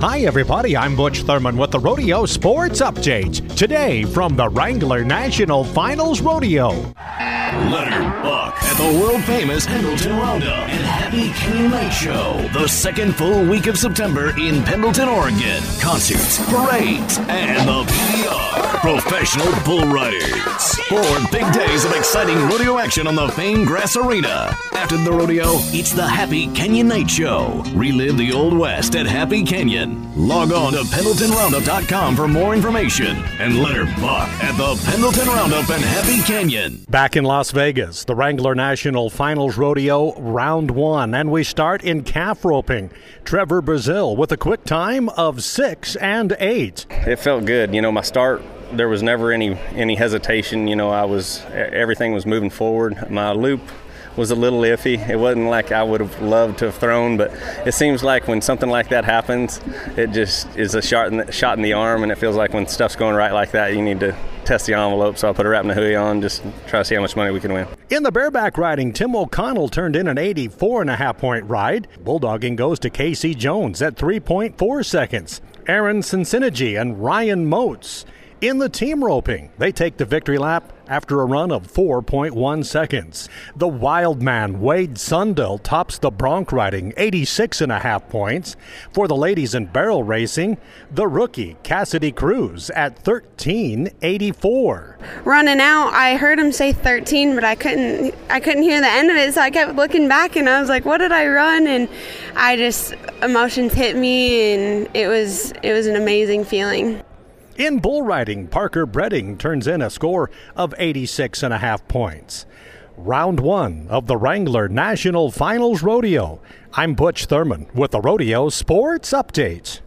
Hi, everybody. I'm Butch Thurman with the Rodeo Sports Update. Today, from the Wrangler National Finals Rodeo. Leonard Buck at the world famous Pendleton Roundup and Happy Canyon Night Show. The second full week of September in Pendleton, Oregon. Concerts, parades, and the PBR. Professional bull riders. Four big days of exciting rodeo action on the famed grass arena. After the rodeo, it's the Happy Canyon Night Show. Relive the Old West at Happy Canyon. Log on to PendletonRoundup.com for more information. And Leonard Buck at the Pendleton Roundup and Happy Canyon. Back in Las Vegas, the Wrangler National Finals Rodeo, round one, and we start in calf roping. Trevor Brazile with a quick time of six and eight. It felt good. You know, my start there was never any any hesitation. You know, I was everything was moving forward. My loop was a little iffy. It wasn't like I would have loved to have thrown, but it seems like when something like that happens, it just is a shot in the, shot in the arm, and it feels like when stuff's going right like that, you need to test the envelope. So I put a hooey on, just try to see how much money we can win. In the bareback riding, Tim O'Connell turned in an 84 and a half point ride. Bulldogging goes to Casey Jones at 3.4 seconds. Aaron Tsinigine and Ryan Motes in the team roping, they take the victory lap after a run of 4.1 seconds. The wild man, Wade Sundell, tops the bronc riding, 86 and a half points. For the ladies in barrel racing, the rookie, Cassidy Cruz, at 13.84. Running out, I heard him say 13, but I couldn't, I couldn't hear the end of it, so I kept looking back and I was like, what did I run? And I just, emotions hit me and it was, it was an amazing feeling. In bull riding, Parker Breding turns in a score of 86 and a half points. Round one of the Wrangler National Finals Rodeo. I'm Butch Thurman with the Rodeo Sports Update.